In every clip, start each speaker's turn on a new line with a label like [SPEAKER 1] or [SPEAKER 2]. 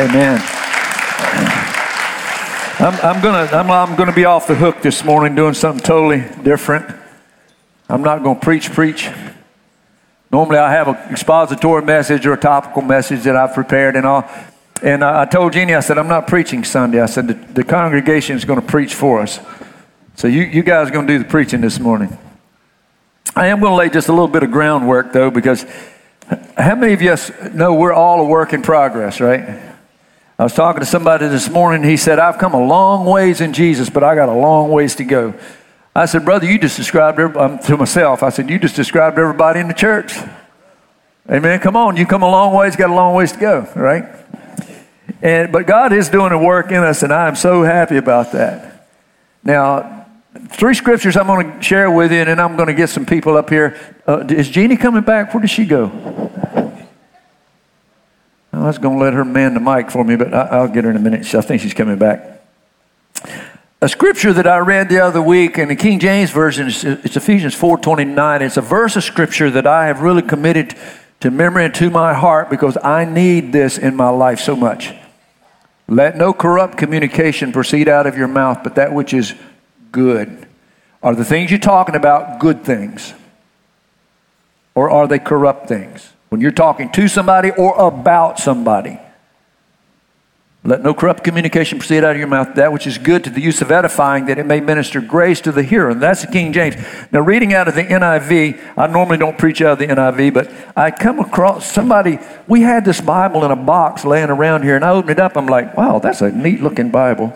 [SPEAKER 1] Amen. I'm, I'm gonna I'm, I'm gonna be off the hook this morning doing something totally different. I'm not gonna preach preach. Normally I have an expository message or a topical message that I've prepared and all. And I, I told Jeannie, I said, I'm not preaching Sunday. I said, the, the congregation is to preach for us. So you, you guys are to do the preaching this morning. I am to lay just a little bit of groundwork, though, because how many of you know we're all a work in progress, right? I was talking to somebody this morning. He said, I've come a long ways in Jesus, but I got a long ways to go. I said, Brother, you just described, um, to myself, I said, You just described everybody in the church. Amen. Come on, you come a long ways, got a long ways to go, right? And, but God is doing a work in us, and I am so happy about that. Now, three scriptures I'm going to share with you, and then I'm going to get some people up here. Uh, is Jeannie coming back? Where did she go? I was going to let her man the mic for me, but I, will get her in a minute. I think she's coming back. A scripture that I read the other week in the King James Version, it's Ephesians 4.29. It's a verse of scripture that I have really committed to memory and to my heart because I need this in my life so much. Let no corrupt communication proceed out of your mouth, but that which is good. Are the things you're talking about good things? Or are they corrupt things? When you're talking to somebody or about somebody, let no corrupt communication proceed out of your mouth, that which is good to the use of edifying, that it may minister grace to the hearer. And that's the King James. Now, reading out of the NIV, I normally don't preach out of the NIV, but I come across somebody, we had this Bible in a box laying around here, and I opened it up. I'm like, wow, that's a neat looking Bible.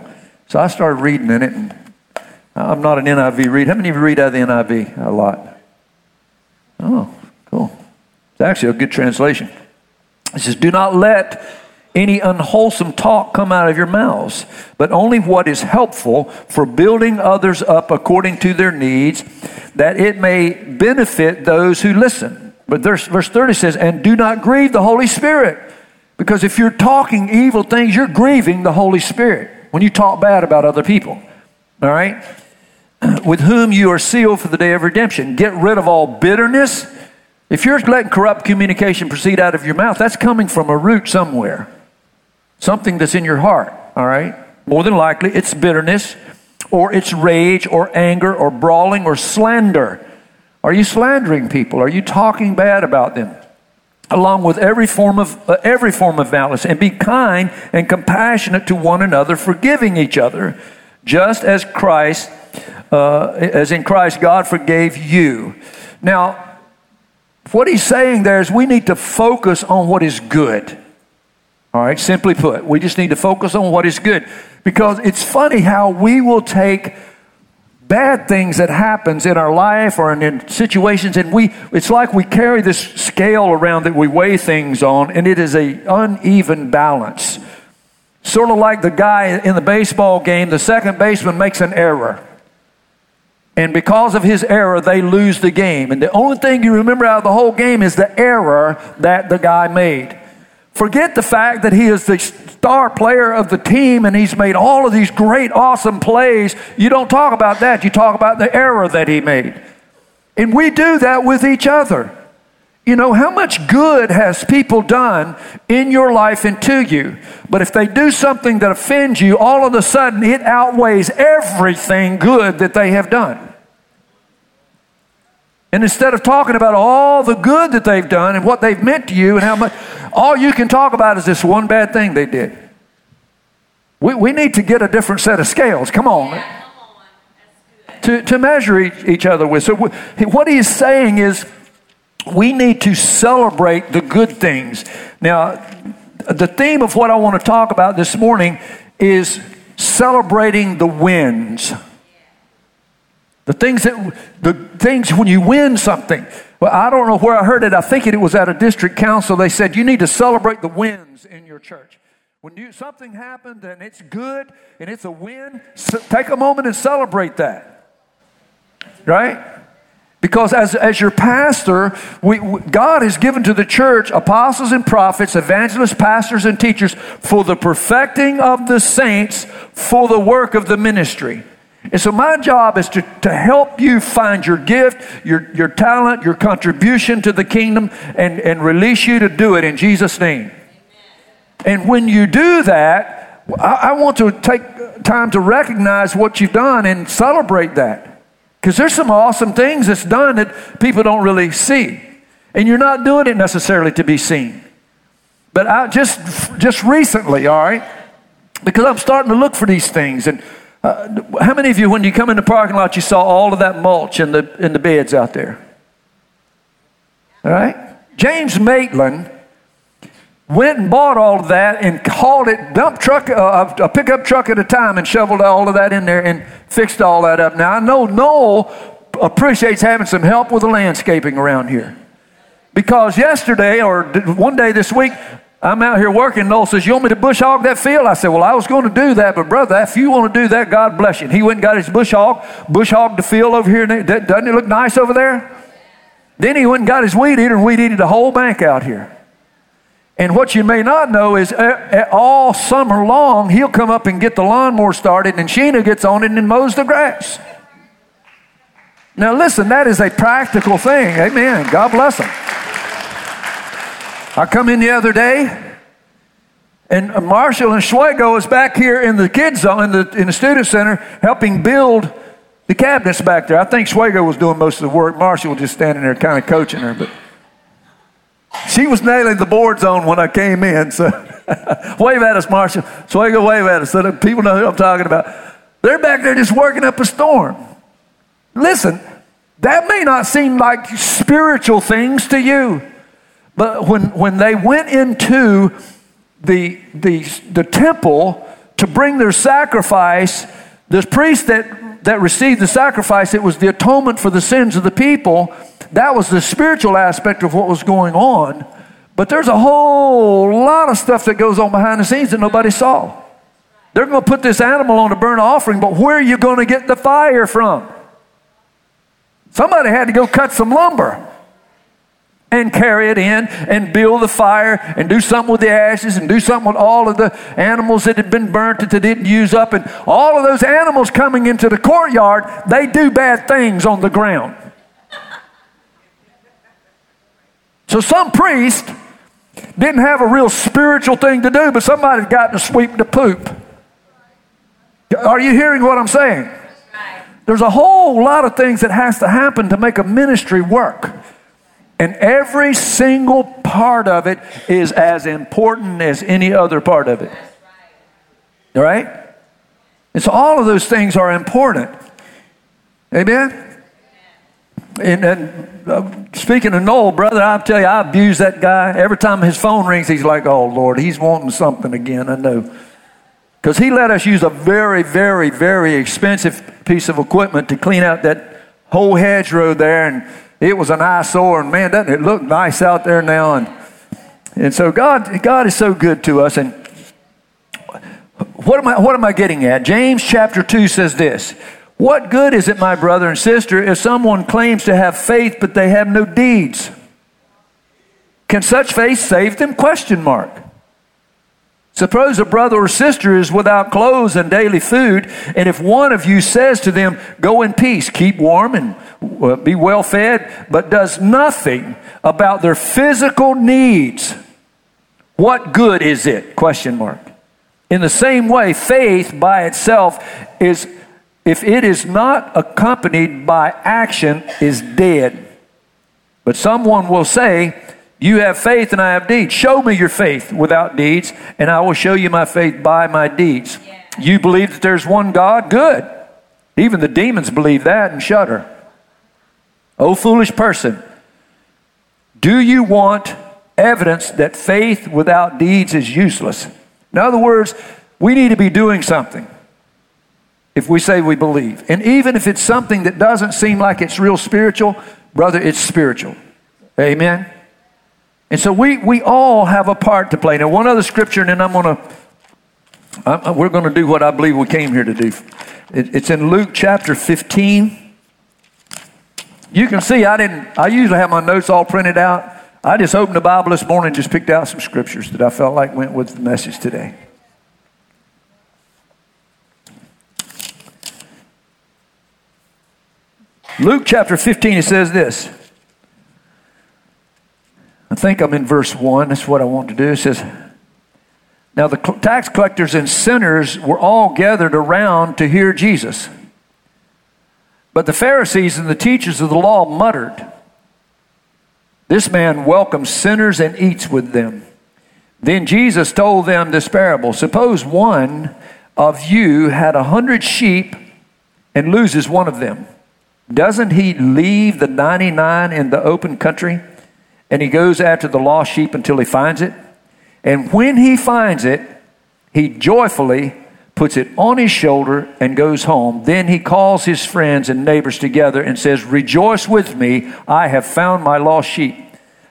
[SPEAKER 1] So I started reading in it, and I'm not an NIV reader. How many of you read out of the NIV? A lot. Oh. It's actually a good translation. It says, Do not let any unwholesome talk come out of your mouths, but only what is helpful for building others up according to their needs, that it may benefit those who listen. But verse, verse 30 says, And do not grieve the Holy Spirit. Because if you're talking evil things, you're grieving the Holy Spirit when you talk bad about other people. All right? With whom you are sealed for the day of redemption. Get rid of all bitterness. If you're letting corrupt communication proceed out of your mouth, that's coming from a root somewhere something that's in your heart, all right? More than likely, it's bitterness, or it's rage, or anger, or brawling, or slander. Are you slandering people? Are you talking bad about them? Along with every form of uh, every form of malice, and be kind and compassionate to one another, forgiving each other, just as Christ, uh, as in Christ, God forgave you. Now, what he's saying there is we need to focus on what is good. All right, simply put, we just need to focus on what is good. Because it's funny how we will take bad things that happens in our life or in situations and we it's like we carry this scale around that we weigh things on and it is a uneven balance sort of like the guy in the baseball game the second baseman makes an error and because of his error they lose the game and the only thing you remember out of the whole game is the error that the guy made Forget the fact that he is the star player of the team and he's made all of these great, awesome plays. You don't talk about that. You talk about the error that he made. And we do that with each other. You know, how much good has people done in your life and to you? But if they do something that offends you, all of a sudden it outweighs everything good that they have done. And instead of talking about all the good that they've done and what they've meant to you and how much, all you can talk about is this one bad thing they did. We, we need to get a different set of scales. Come on. Yeah, come on. To, to measure each, each other with. So, what he's saying is we need to celebrate the good things. Now, the theme of what I want to talk about this morning is celebrating the wins. The things that, the things when you win something. Well, I don't know where I heard it. I think it was at a district council. They said you need to celebrate the wins in your church. When you, something happened and it's good and it's a win, so take a moment and celebrate that. Right? Because as, as your pastor, we, God has given to the church apostles and prophets, evangelists, pastors, and teachers for the perfecting of the saints for the work of the ministry. And so, my job is to, to help you find your gift, your, your talent, your contribution to the kingdom, and, and release you to do it in Jesus' name. And when you do that, I, I want to take time to recognize what you've done and celebrate that. Because there's some awesome things that's done that people don't really see. And you're not doing it necessarily to be seen. But I just just recently, all right, because I'm starting to look for these things. And uh, how many of you, when you come in the parking lot, you saw all of that mulch in the in the beds out there? All right, James Maitland went and bought all of that and hauled it dump truck uh, a pickup truck at a time and shoveled all of that in there and fixed all that up. Now I know Noel appreciates having some help with the landscaping around here. Because yesterday or one day this week, I'm out here working. Noel says, You want me to bush hog that field? I said, Well, I was going to do that, but brother, if you want to do that, God bless you. And he went and got his bush hog, bush hogged the field over here. Doesn't it look nice over there? Then he went and got his weed eater and weed eated the whole bank out here. And what you may not know is uh, uh, all summer long, he'll come up and get the lawnmower started, and Sheena gets on it and mows the grass. Now, listen, that is a practical thing. Amen. God bless him. I come in the other day, and Marshall and Schwego is back here in the kids zone, in the, in the student center, helping build the cabinets back there. I think Schwego was doing most of the work. Marshall was just standing there kind of coaching her, but she was nailing the boards on when I came in. So wave at us, Marshall. Schwego, wave at us so that people know who I'm talking about. They're back there just working up a storm. Listen, that may not seem like spiritual things to you. But when, when they went into the, the, the temple to bring their sacrifice, the priest that, that received the sacrifice, it was the atonement for the sins of the people. That was the spiritual aspect of what was going on. But there's a whole lot of stuff that goes on behind the scenes that nobody saw. They're going to put this animal on a burnt offering, but where are you going to get the fire from? Somebody had to go cut some lumber and carry it in and build the fire and do something with the ashes and do something with all of the animals that had been burnt that they didn't use up. And all of those animals coming into the courtyard, they do bad things on the ground. So some priest didn't have a real spiritual thing to do, but somebody had gotten to sweep the poop. Are you hearing what I'm saying? There's a whole lot of things that has to happen to make a ministry work. And every single part of it is as important as any other part of it. All right? And so all of those things are important. Amen? And, and uh, speaking of Noel, brother, I'll tell you, I abuse that guy. Every time his phone rings, he's like, oh, Lord, he's wanting something again. I know. Because he let us use a very, very, very expensive piece of equipment to clean out that whole hedgerow there. And it was an eyesore, and man, doesn't it look nice out there now? And and so God, God is so good to us. And what am I what am I getting at? James chapter two says this. What good is it, my brother and sister, if someone claims to have faith but they have no deeds? Can such faith save them? Question mark. Suppose a brother or sister is without clothes and daily food, and if one of you says to them, Go in peace, keep warm and uh, be well fed, but does nothing about their physical needs, what good is it? Question mark. In the same way, faith by itself is, if it is not accompanied by action, is dead. But someone will say, you have faith and I have deeds. Show me your faith without deeds, and I will show you my faith by my deeds. Yeah. You believe that there's one God? Good. Even the demons believe that and shudder. Oh, foolish person. Do you want evidence that faith without deeds is useless? In other words, we need to be doing something if we say we believe. And even if it's something that doesn't seem like it's real spiritual, brother, it's spiritual. Amen. And so we, we all have a part to play. Now, one other scripture, and then I'm going to, we're going to do what I believe we came here to do. It, it's in Luke chapter 15. You can see I didn't, I usually have my notes all printed out. I just opened the Bible this morning and just picked out some scriptures that I felt like went with the message today. Luke chapter 15, it says this. I think I'm in verse 1. That's what I want to do. It says, Now, the tax collectors and sinners were all gathered around to hear Jesus. But the Pharisees and the teachers of the law muttered, This man welcomes sinners and eats with them. Then Jesus told them this parable Suppose one of you had a hundred sheep and loses one of them. Doesn't he leave the 99 in the open country and he goes after the lost sheep until he finds it? And when he finds it, he joyfully puts it on his shoulder and goes home. Then he calls his friends and neighbors together and says, Rejoice with me, I have found my lost sheep.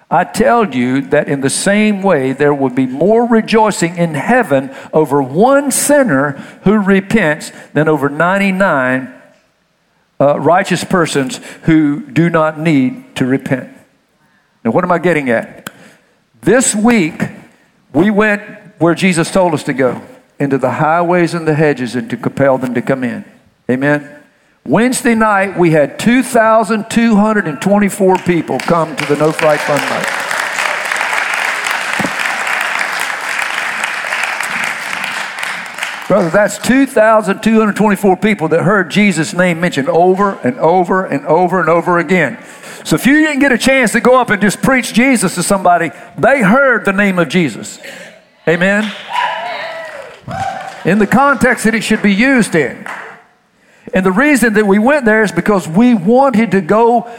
[SPEAKER 1] I tell you that in the same way, there will be more rejoicing in heaven over one sinner who repents than over 99 uh, righteous persons who do not need to repent. Now, what am I getting at? This week, we went where Jesus told us to go into the highways and the hedges and to compel them to come in. Amen. Wednesday night, we had 2,224 people come to the No Fright Fun Night. Brother, that's 2,224 people that heard Jesus' name mentioned over and over and over and over again. So if you didn't get a chance to go up and just preach Jesus to somebody, they heard the name of Jesus. Amen? In the context that it should be used in. And the reason that we went there is because we wanted to go.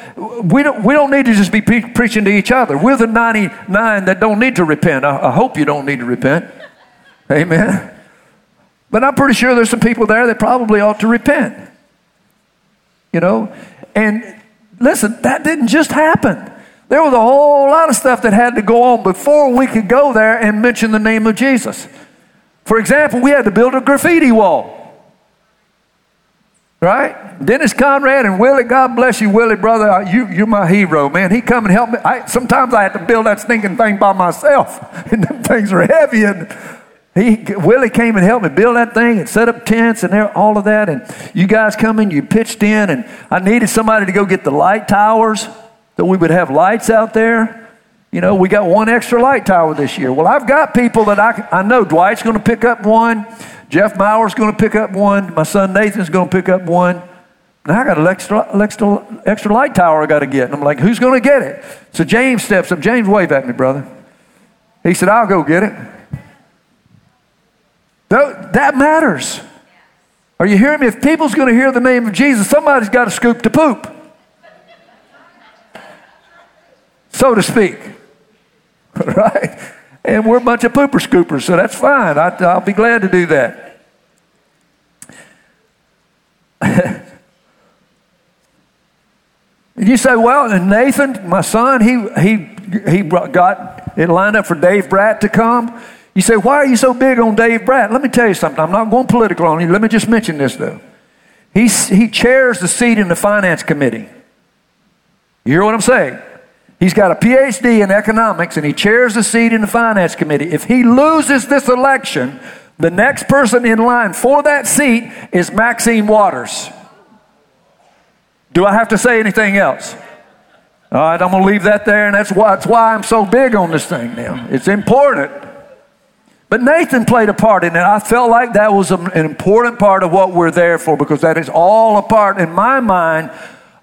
[SPEAKER 1] We don't, we don't need to just be pre- preaching to each other. We're the 99 that don't need to repent. I, I hope you don't need to repent. Amen. But I'm pretty sure there's some people there that probably ought to repent. You know? And listen, that didn't just happen. There was a whole lot of stuff that had to go on before we could go there and mention the name of Jesus. For example, we had to build a graffiti wall. Right? Dennis Conrad and Willie, God bless you, Willie, brother. Uh, you, you're my hero, man. He come and help me. I, sometimes I had to build that stinking thing by myself, and them things are heavy. And he, Willie came and helped me build that thing and set up tents and all of that. And you guys come in, you pitched in, and I needed somebody to go get the light towers that we would have lights out there. You know, we got one extra light tower this year. Well, I've got people that I, I know. Dwight's going to pick up one. Jeff Mauer's going to pick up one. My son Nathan's going to pick up one. Now I got an extra, extra, extra light tower I got to get. And I'm like, who's going to get it? So James steps up. James, wave at me, brother. He said, I'll go get it. That matters. Are you hearing me? If people's going to hear the name of Jesus, somebody's got to scoop to poop, so to speak. Right? And we're a bunch of pooper scoopers, so that's fine. I, will be glad to do that. and you say, well, and Nathan, my son, he, he, he got it lined up for Dave Brat to come. You say, why are you so big on Dave Brat? Let me tell you something. I'm not going political on you. Let me just mention this, though. He, he chairs the seat in the finance committee. You hear what I'm saying? He's got a PhD in economics and he chairs the seat in the finance committee. If he loses this election, the next person in line for that seat is Maxine Waters. Do I have to say anything else? All right, I'm going to leave that there, and that's why, that's why I'm so big on this thing now. It's important. But Nathan played a part in it. I felt like that was an important part of what we're there for because that is all a part, in my mind,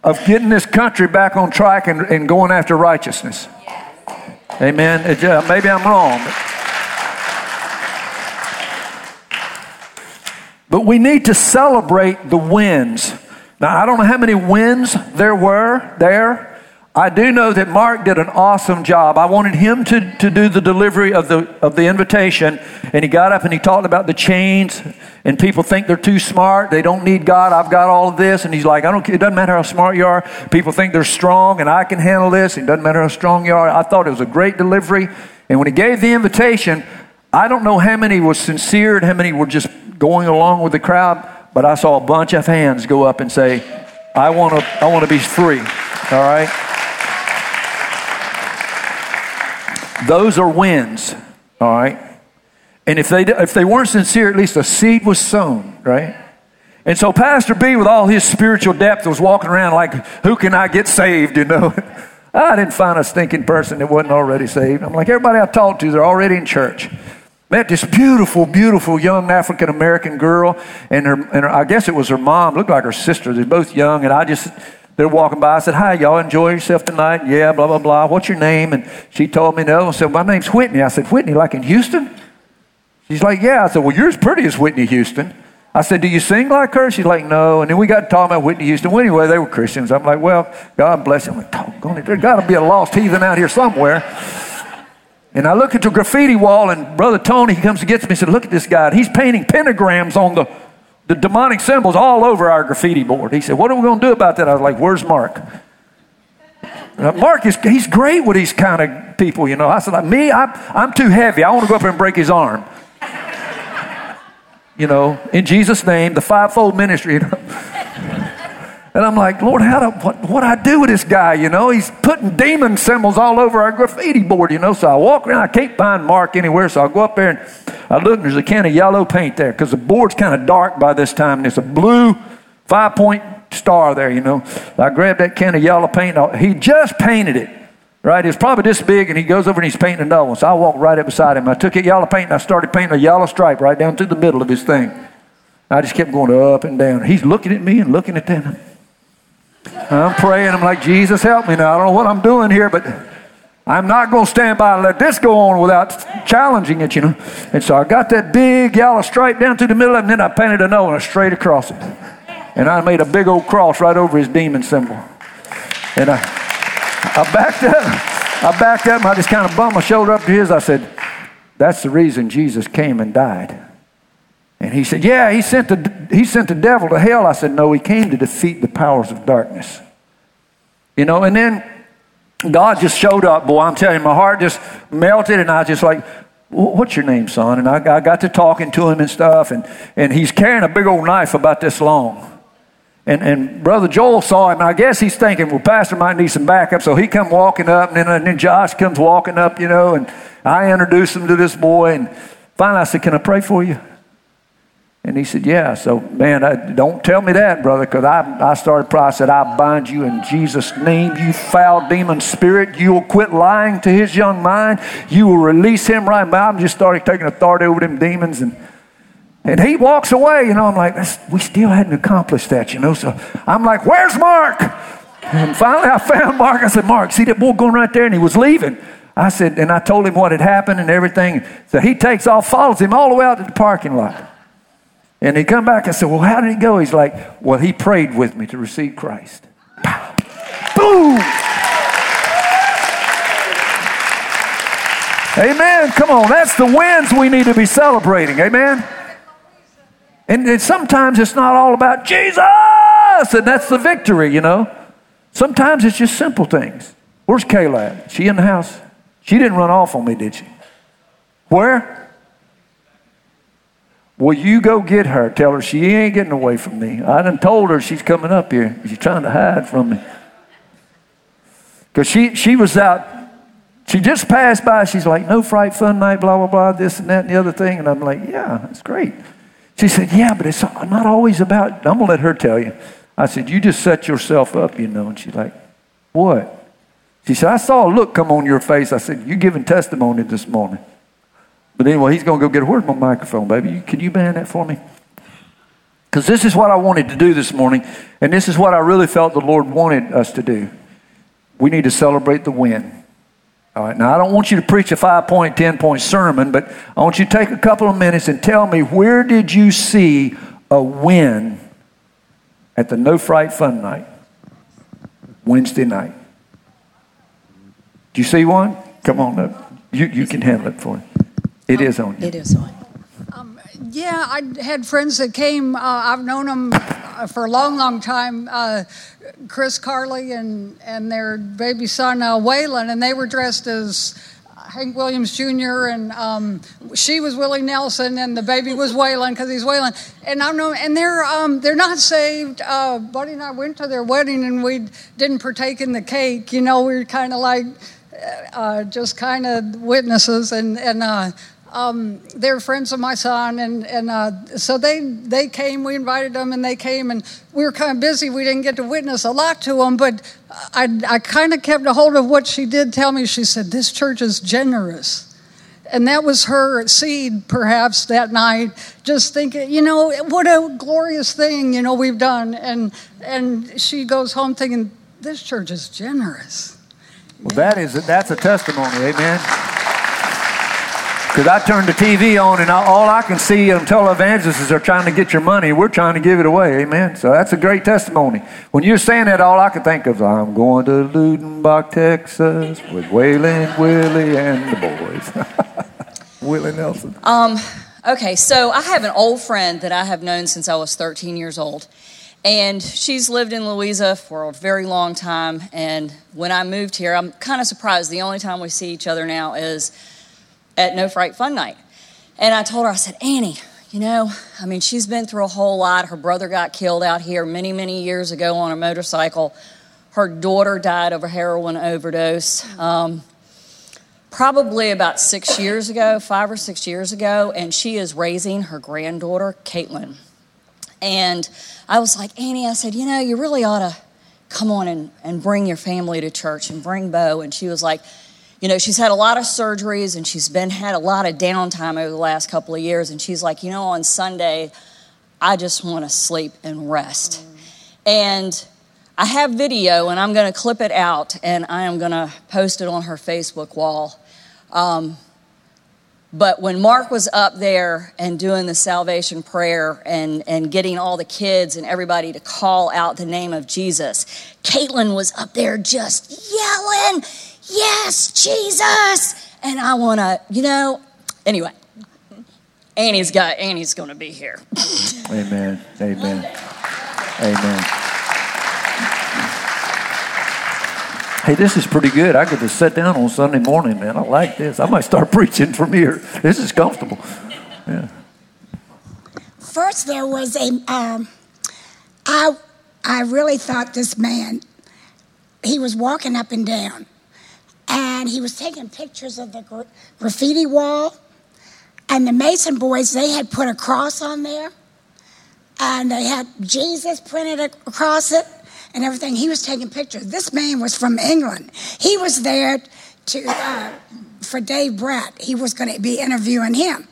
[SPEAKER 1] of getting this country back on track and, and going after righteousness. Amen. It, uh, maybe I'm wrong. But, but we need to celebrate the wins. Now, I don't know how many wins there were there. I do know that Mark did an awesome job. I wanted him to, to do the delivery of the, of the invitation, and he got up and he talked about the chains, and people think they're too smart. They don't need God. I've got all of this. And he's like, I don't, it doesn't matter how smart you are. People think they're strong, and I can handle this. It doesn't matter how strong you are. I thought it was a great delivery. And when he gave the invitation, I don't know how many were sincere and how many were just going along with the crowd, but I saw a bunch of hands go up and say, I want to, I want to be free. All right? Those are wins, all right? And if they, if they weren't sincere, at least a seed was sown, right? And so Pastor B, with all his spiritual depth, was walking around like, who can I get saved, you know? I didn't find a stinking person that wasn't already saved. I'm like, everybody I talked to, they're already in church. Met this beautiful, beautiful young African American girl, and her, and her, I guess it was her mom, looked like her sister. They're both young, and I just, they're walking by. I said, Hi, y'all enjoy yourself tonight? Yeah, blah, blah, blah. What's your name? And she told me no. I said, My name's Whitney. I said, Whitney, like in Houston? She's like, Yeah. I said, Well, you're as pretty as Whitney Houston. I said, Do you sing like her? She's like, No. And then we got to talking about Whitney Houston. Well, anyway, they were Christians. I'm like, Well, God bless them. Like, There's got to be a lost heathen out here somewhere. And I look at the graffiti wall, and Brother Tony, he comes and gets me and said, Look at this guy. He's painting pentagrams on the, the demonic symbols all over our graffiti board. He said, What are we going to do about that? I was like, Where's Mark? Mark is he's great with these kind of people, you know. I said, like, me, I'm, I'm too heavy. I want to go up there and break his arm. you know, in Jesus' name, the fivefold ministry. You know? And I'm like, Lord, how do, what, what I do with this guy? You know, he's putting demon symbols all over our graffiti board, you know. So I walk around, I can't find Mark anywhere. So I go up there and I look, and there's a can of yellow paint there because the board's kind of dark by this time. And there's a blue five point star there, you know. I grabbed that can of yellow paint. He just painted it, right? It's probably this big, and he goes over and he's painting another one. So I walked right up beside him. I took that yellow paint and I started painting a yellow stripe right down through the middle of his thing. I just kept going up and down. He's looking at me and looking at them. I'm praying. I'm like, Jesus, help me now. I don't know what I'm doing here, but I'm not going to stand by and let this go on without challenging it, you know. And so I got that big yellow stripe down through the middle, of it, and then I painted another one straight across it. And I made a big old cross right over his demon symbol. And I, I backed up. I backed up, and I just kind of bumped my shoulder up to his. I said, That's the reason Jesus came and died. And he said, Yeah, he sent, the, he sent the devil to hell. I said, No, he came to defeat the powers of darkness. You know, and then God just showed up, boy. I'm telling you, my heart just melted, and I just like, What's your name, son? And I, I got to talking to him and stuff, and, and he's carrying a big old knife about this long. And, and Brother Joel saw him, and I guess he's thinking, well, Pastor might need some backup. So he come walking up, and then, and then Josh comes walking up, you know, and I introduced him to this boy. And finally I said, Can I pray for you? And he said, Yeah. So, man, I, don't tell me that, brother, because I, I started praying. I said, I bind you in Jesus' name, you foul demon spirit. You will quit lying to his young mind. You will release him right now. I'm just started taking authority over them demons. And, and he walks away. You know, I'm like, we still hadn't accomplished that, you know. So I'm like, Where's Mark? And finally I found Mark. I said, Mark, see that boy going right there? And he was leaving. I said, and I told him what had happened and everything. So he takes off, follows him all the way out to the parking lot. And he come back and said, Well, how did he go? He's like, Well, he prayed with me to receive Christ. Pow. Boom! Amen. Come on. That's the wins we need to be celebrating. Amen. And, and sometimes it's not all about Jesus, and that's the victory, you know. Sometimes it's just simple things. Where's Kayla? She in the house? She didn't run off on me, did she? Where? Well, you go get her. Tell her she ain't getting away from me. I done told her she's coming up here. She's trying to hide from me. Because she, she was out, she just passed by. She's like, no fright, fun night, blah, blah, blah, this and that and the other thing. And I'm like, yeah, that's great. She said, yeah, but it's not always about, I'm going to let her tell you. I said, you just set yourself up, you know. And she's like, what? She said, I saw a look come on your face. I said, you're giving testimony this morning. But anyway, he's going to go get a word my microphone, baby. Can you band that for me? Because this is what I wanted to do this morning, and this is what I really felt the Lord wanted us to do. We need to celebrate the win. All right, now I don't want you to preach a five point, 10 point sermon, but I want you to take a couple of minutes and tell me where did you see a win at the No Fright Fun Night Wednesday night? Do you see one? Come on up. You, you can handle it for me. It is on you.
[SPEAKER 2] It is on. Um,
[SPEAKER 3] yeah, I had friends that came. Uh, I've known them uh, for a long, long time. Uh, Chris Carley and and their baby son uh, Waylon, and they were dressed as Hank Williams Jr. and um, she was Willie Nelson, and the baby was Waylon because he's Waylon. And I know, and they're um, they're not saved. Uh, Buddy and I went to their wedding, and we didn't partake in the cake. You know, we were kind of like uh, just kind of witnesses, and and uh, um, they're friends of my son, and and uh, so they they came. We invited them, and they came, and we were kind of busy. We didn't get to witness a lot to them, but I I kind of kept a hold of what she did tell me. She said this church is generous, and that was her seed, perhaps that night. Just thinking, you know, what a glorious thing, you know, we've done. And and she goes home thinking, this church is generous.
[SPEAKER 1] Well, that is that's a testimony, amen. Because I turn the TV on and all I can see on televangelists is they're trying to get your money. We're trying to give it away. Amen. So that's a great testimony. When you're saying that, all I can think of is I'm going to Luckenbach, Texas with Waylon, Willie, and the boys. Willie Nelson.
[SPEAKER 2] Um, okay, so I have an old friend that I have known since I was 13 years old. And she's lived in Louisa for a very long time. And when I moved here, I'm kind of surprised. The only time we see each other now is at No Fright Fun Night. And I told her, I said, Annie, you know, I mean, she's been through a whole lot. Her brother got killed out here many, many years ago on a motorcycle. Her daughter died of a heroin overdose. Um, probably about six years ago, five or six years ago, and she is raising her granddaughter, Caitlin. And I was like, Annie, I said, you know, you really ought to come on and, and bring your family to church and bring Bo. And she was like, you know, she's had a lot of surgeries and she's been had a lot of downtime over the last couple of years. And she's like, you know, on Sunday, I just want to sleep and rest. And I have video and I'm going to clip it out and I am going to post it on her Facebook wall. Um, but when Mark was up there and doing the salvation prayer and, and getting all the kids and everybody to call out the name of Jesus, Caitlin was up there just yelling, yes, Jesus. And I want to, you know, anyway, Annie's got, Annie's to be here.
[SPEAKER 1] Amen. Amen. Amen. Hey, this is pretty good. I could just sit down on Sunday morning, man. I like this. I might start preaching from here. This is comfortable. Yeah.
[SPEAKER 4] First, there was a. Um, I, I really thought this man, he was walking up and down and he was taking pictures of the gra- graffiti wall. And the Mason boys, they had put a cross on there, and they had Jesus printed across it and everything. He was taking pictures. This man was from England. He was there to uh, for Dave Brett. He was going to be interviewing him.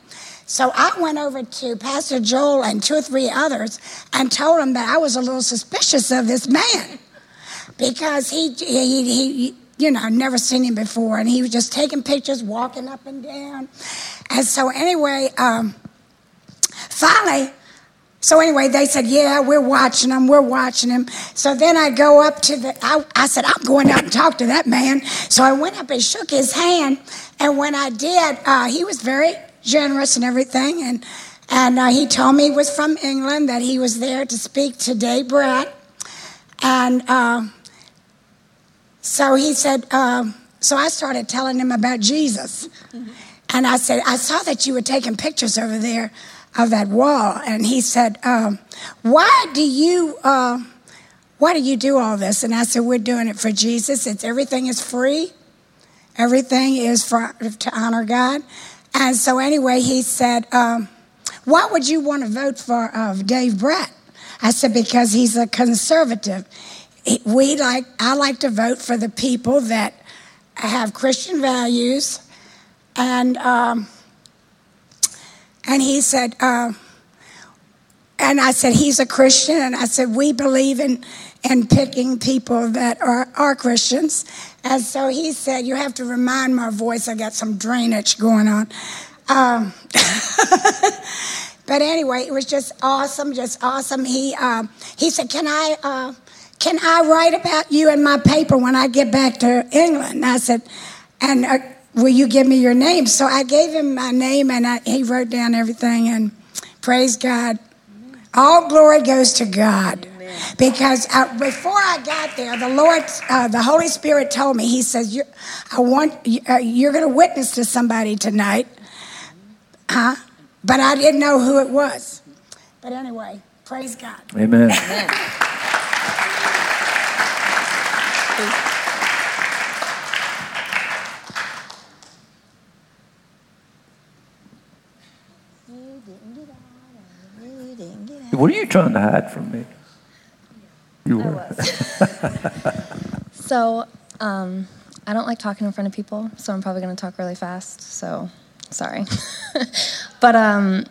[SPEAKER 4] So I went over to Pastor Joel and two or three others and told them that I was a little suspicious of this man because he, he, he, you know, never seen him before. And he was just taking pictures, walking up and down. And so, anyway, um, finally, so anyway, they said, "Yeah, we're watching him. We're watching him." So then I go up to the. I, I, said, "I'm going up and talk to that man." So I went up and shook his hand, and when I did, uh, he was very generous and everything, and and uh, he told me he was from England, that he was there to speak to Dave Brat, and uh, so he said, um, so I started telling him about Jesus. Mm-hmm. And I said, I saw that you were taking pictures over there of that wall. And he said, um, why do you, uh, why do you do all this? And I said, we're doing it for Jesus. It's everything is free. Everything is for, to honor God. And so anyway, he said, um, why would you want to vote for uh, Dave Brett? I said, because he's a conservative we like I like to vote for the people that have Christian values, and um, and he said, uh, and I said he's a Christian, and I said we believe in in picking people that are are Christians, and so he said you have to remind my voice. I got some drainage going on. Um, but anyway, it was just awesome, just awesome. He uh, he said, "Can I?" Uh, can I write about you in my paper when I get back to England? And I said, And uh, will you give me your name? So I gave him my name and I, he wrote down everything. And praise God. All glory goes to God. Because uh, before I got there, the Lord, uh, the Holy Spirit told me, He says, you're, I want, uh, you're going to witness to somebody tonight. Huh? But I didn't know who it was. But anyway, praise God.
[SPEAKER 1] Amen. Amen. What are you trying to hide from me? You were.
[SPEAKER 5] so, um, I don't like talking in front of people, so I'm probably going to talk really fast. So, Sorry. but um,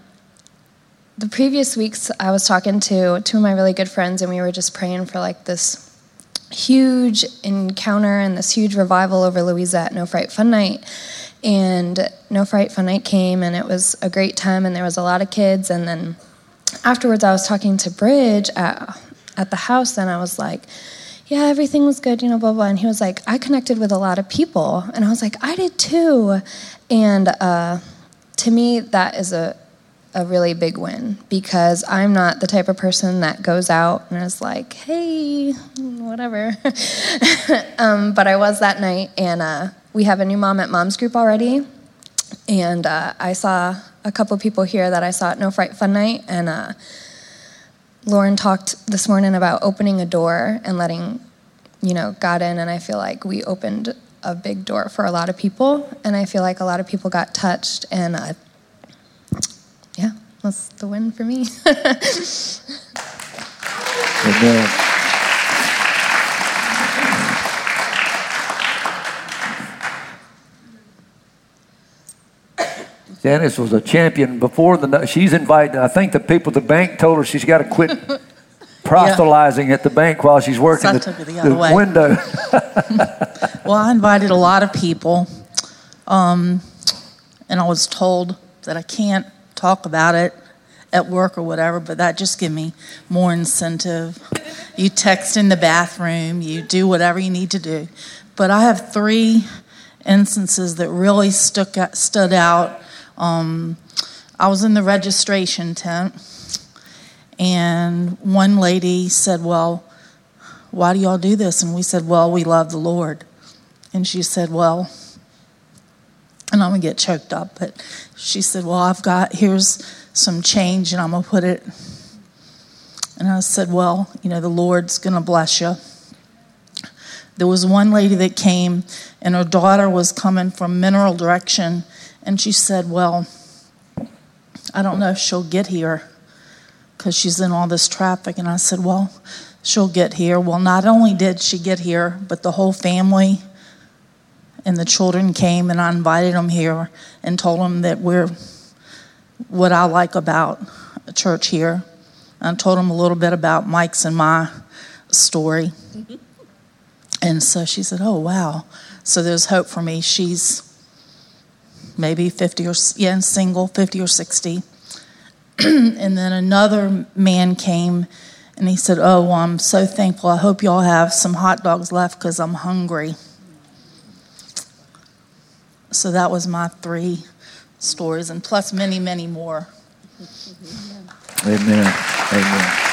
[SPEAKER 5] the previous weeks, I was talking to two of my really good friends, and we were just praying for like this huge encounter and this huge revival over Louisa at No Fright Fun Night. And No Fright Fun Night came, and it was a great time, and there was a lot of kids. And then afterwards, I was talking to Bridge at, at the house, and I was like, yeah, everything was good, you know, blah, blah. And he was like, I connected with a lot of people. And I was like, I did too. And uh, to me, that is a, a really big win because I'm not the type of person that goes out and is like, hey, whatever. um, but I was that night, and uh, we have a new mom at mom's group already. And uh, I saw a couple people here that I saw at No Fright Fun Night, and uh, Lauren talked this morning about opening a door and letting, you know, God in, and I feel like we opened a big door for a lot of people, and I feel like a lot of people got touched, and uh, yeah, that's the win for me.
[SPEAKER 1] Amen. Janice was a champion before the. She's invited. I think the people at the bank told her she's got to quit proselytizing at the bank while she's working
[SPEAKER 6] So
[SPEAKER 1] the,
[SPEAKER 6] the other
[SPEAKER 1] the
[SPEAKER 6] way.
[SPEAKER 1] window.
[SPEAKER 6] Well, I invited a lot of people, um, and I was told that I can't talk about it at work or whatever, but that just gave me more incentive. You text in the bathroom, you do whatever you need to do. But I have three instances that really stuck out, stood out. Um, I was in the registration tent, and one lady said, Well, why do y'all do this? And we said, Well, we love the Lord. And she said, Well, and I'm gonna get choked up, but she said, Well, I've got, here's some change and I'm gonna put it. And I said, Well, you know, the Lord's gonna bless you. There was one lady that came and her daughter was coming from Mineral Direction, and she said, Well, I don't know if she'll get here because she's in all this traffic. And I said, Well, she'll get here. Well, not only did she get here, but the whole family and the children came, and I invited them here and told them that we're what I like about a church here. I told them a little bit about Mike's and my story. Mm-hmm. And so she said, Oh, wow. So there's hope for me. She's maybe 50 or, yeah, single, 50 or 60. and then another man came and he said, Oh, well, I'm so thankful. I hope y'all have some hot dogs left because I'm hungry. So that was my three stories, and plus many, many more.
[SPEAKER 1] Amen. Amen.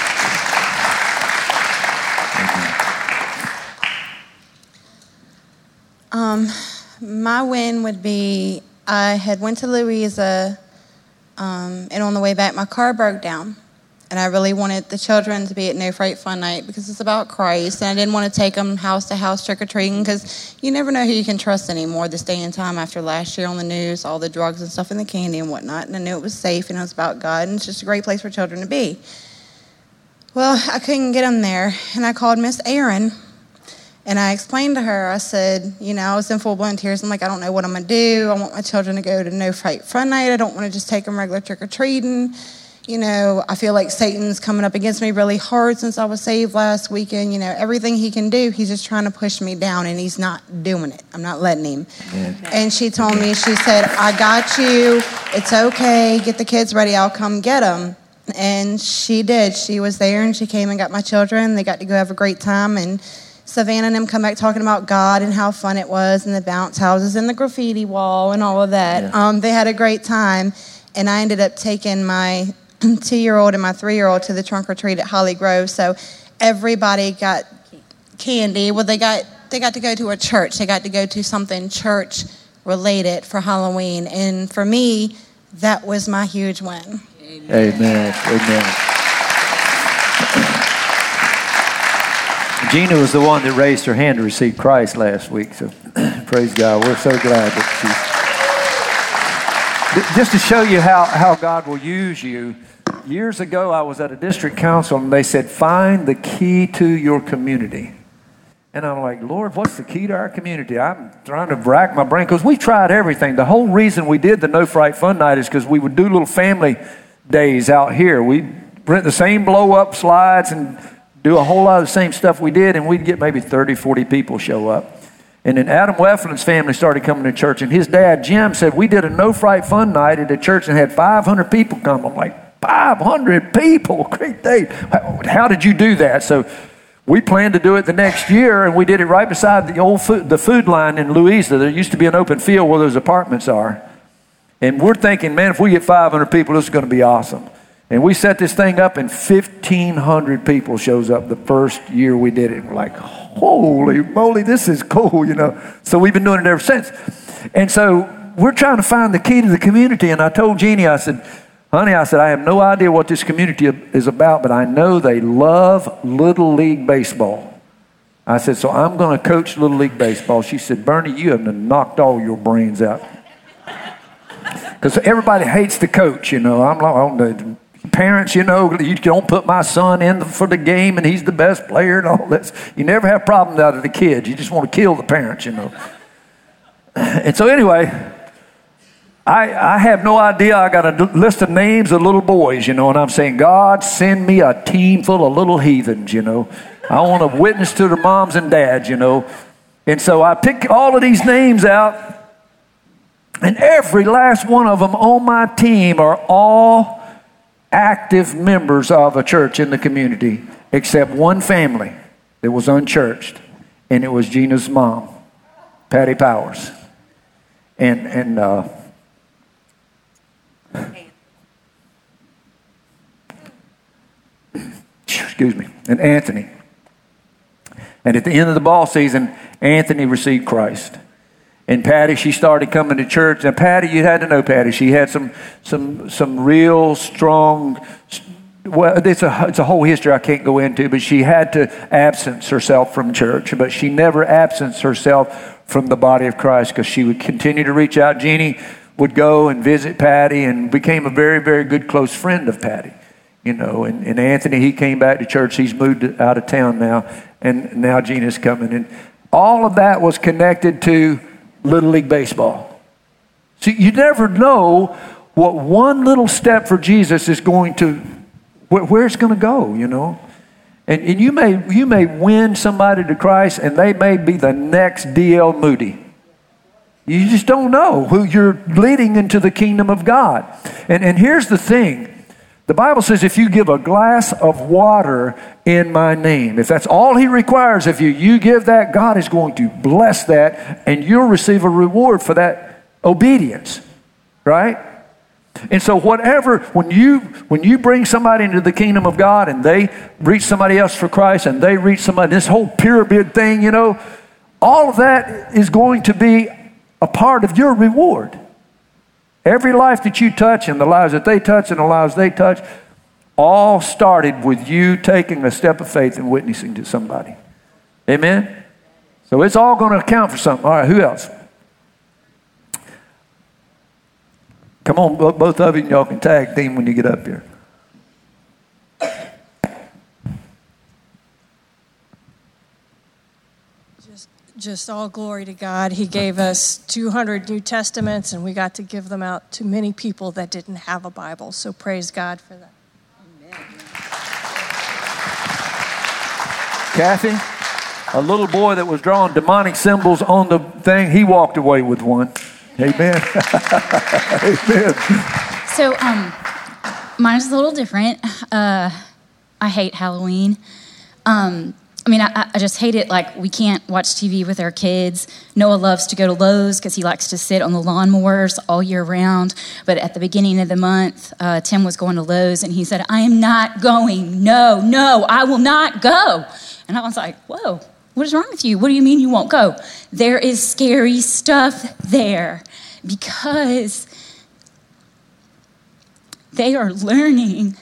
[SPEAKER 7] Um, my win would be I had went to Louisa, um, and on the way back, my car broke down, and I really wanted the children to be at No Fright Fun Night because it's about Christ, and I didn't want to take them house to house trick or treating because you never know who you can trust anymore this day and time after last year on the news, all the drugs and stuff and the candy and whatnot, and I knew it was safe and it was about God, and it's just a great place for children to be. Well, I couldn't get them there, and I called Miss Aaron and I explained to her, I said, you know, I was in full blown tears. I'm like, I don't know what I'm going to do. I want my children to go to No Fright Fun Night. I don't want to just take them regular trick or treating. You know, I feel like Satan's coming up against me really hard since I was saved last weekend. You know, everything he can do, he's just trying to push me down, and he's not doing it. I'm not letting him. And she told me, she said, I got you. It's okay. Get the kids ready. I'll come get them. And she did. She was there and she came and got my children. They got to go have a great time. And Savannah and them come back talking about God and how fun it was and the bounce houses and the graffiti wall and all of that.
[SPEAKER 1] Yeah.
[SPEAKER 7] Um, they had a great time. And I ended up taking my two year old and my three year old to the trunk retreat at Holly Grove. So everybody got candy. Well, they got, they got to go to a church, they got to go to something church related for Halloween. And for me, that was my huge win.
[SPEAKER 1] Amen. Amen. Gina was the one that raised her hand to receive Christ last week. So praise God. We're so glad that she's. Just to show you how, how God will use you, years ago I was at a district council and they said, find the key to your community. And I'm like, Lord, what's the key to our community? I'm trying to rack my brain because we tried everything. The whole reason we did the No Fright Fun Night is because we would do little family days out here. We'd rent the same blow up slides and do a whole lot of the same stuff we did, and we'd get maybe 30, 40 people show up. And then Adam Wefflin's family started coming to church, and his dad, Jim, said, We did a no fright fun night at a church and had 500 people come. I'm like, 500 people? Great day. How did you do that? So we planned to do it the next year, and we did it right beside the old food, the food line in Louisa. There used to be an open field where those apartments are. And we're thinking, man, if we get 500 people, this is going to be awesome. And we set this thing up, and 1,500 people shows up the first year we did it. We're like, holy moly, this is cool, you know. So we've been doing it ever since. And so we're trying to find the key to the community. And I told Jeannie, I said, honey, I said, I have no idea what this community is about, but I know they love Little League Baseball. I said, so I'm going to coach Little League Baseball. She said, Bernie, you have knocked all your brains out. Because everybody hates the coach, you know. I'm like, oh, parents, you know, you don't put my son in for the game and he's the best player and all this. You never have problems out of the kids. You just want to kill the parents, you know. And so, anyway, I, I have no idea. I got a list of names of little boys, you know, and I'm saying, God, send me a team full of little heathens, you know. I want to witness to the moms and dads, you know. And so I pick all of these names out, and every last one of them on my team are all active members of a church in the community, except one family that was unchurched, and it was Gina's mom, Patty Powers. And, and, uh, excuse me, and Anthony. And at the end of the ball season, Anthony received Christ. And Patty, she started coming to church. Now, Patty, you had to know Patty. She had some some some real strong. Well, it's a it's a whole history I can't go into, but she had to absence herself from church, but she never absenced herself from the body of Christ because she would continue to reach out. Jeannie would go and visit Patty and became a very very good close friend of Patty. You know, and, and Anthony, he came back to church. He's moved out of town now, and now Gina's coming. And all of that was connected to Little League Baseball. See, you never know what one little step for Jesus is going to, where, where it's going to go, you know. And, and you, may, you may win somebody to Christ and they may be the next D.L. Moody. You just don't know who you're leading into the kingdom of God. And, and here's the thing the Bible says if you give a glass of water in my name, if that's all He requires of you, you give that, God is going to bless that and you'll receive a reward for that obedience. Right? And so whatever when you when you bring somebody into the kingdom of God and they reach somebody else for Christ and they reach somebody this whole pyramid thing, you know, all of that is going to be a part of your reward. Every life that you touch and the lives that they touch and the lives they touch all started with you taking a step of faith and witnessing to somebody. Amen? So it's all going to account for something. All right, who else? Come on, both of you, y'all can tag team when you get up here.
[SPEAKER 8] Just all glory to God. He gave us 200 New Testaments, and we got to give them out to many people that didn't have a Bible. So praise God for that. Amen.
[SPEAKER 1] Kathy, a little boy that was drawing demonic symbols on the thing, he walked away with one. Amen. Amen.
[SPEAKER 9] So, um, mine is a little different. Uh, I hate Halloween. Um, I mean, I, I, just hate it. Like, we can't watch TV with our kids. Noah loves to go to Lowe's because he likes to sit on the lawnmowers all year round. But at the beginning of the month, uh, Tim was going to Lowe's and he said, I am not going. No, no, I will not go. And I was like, whoa, what is wrong with you? What do you mean you won't go? There is scary stuff there because they are learning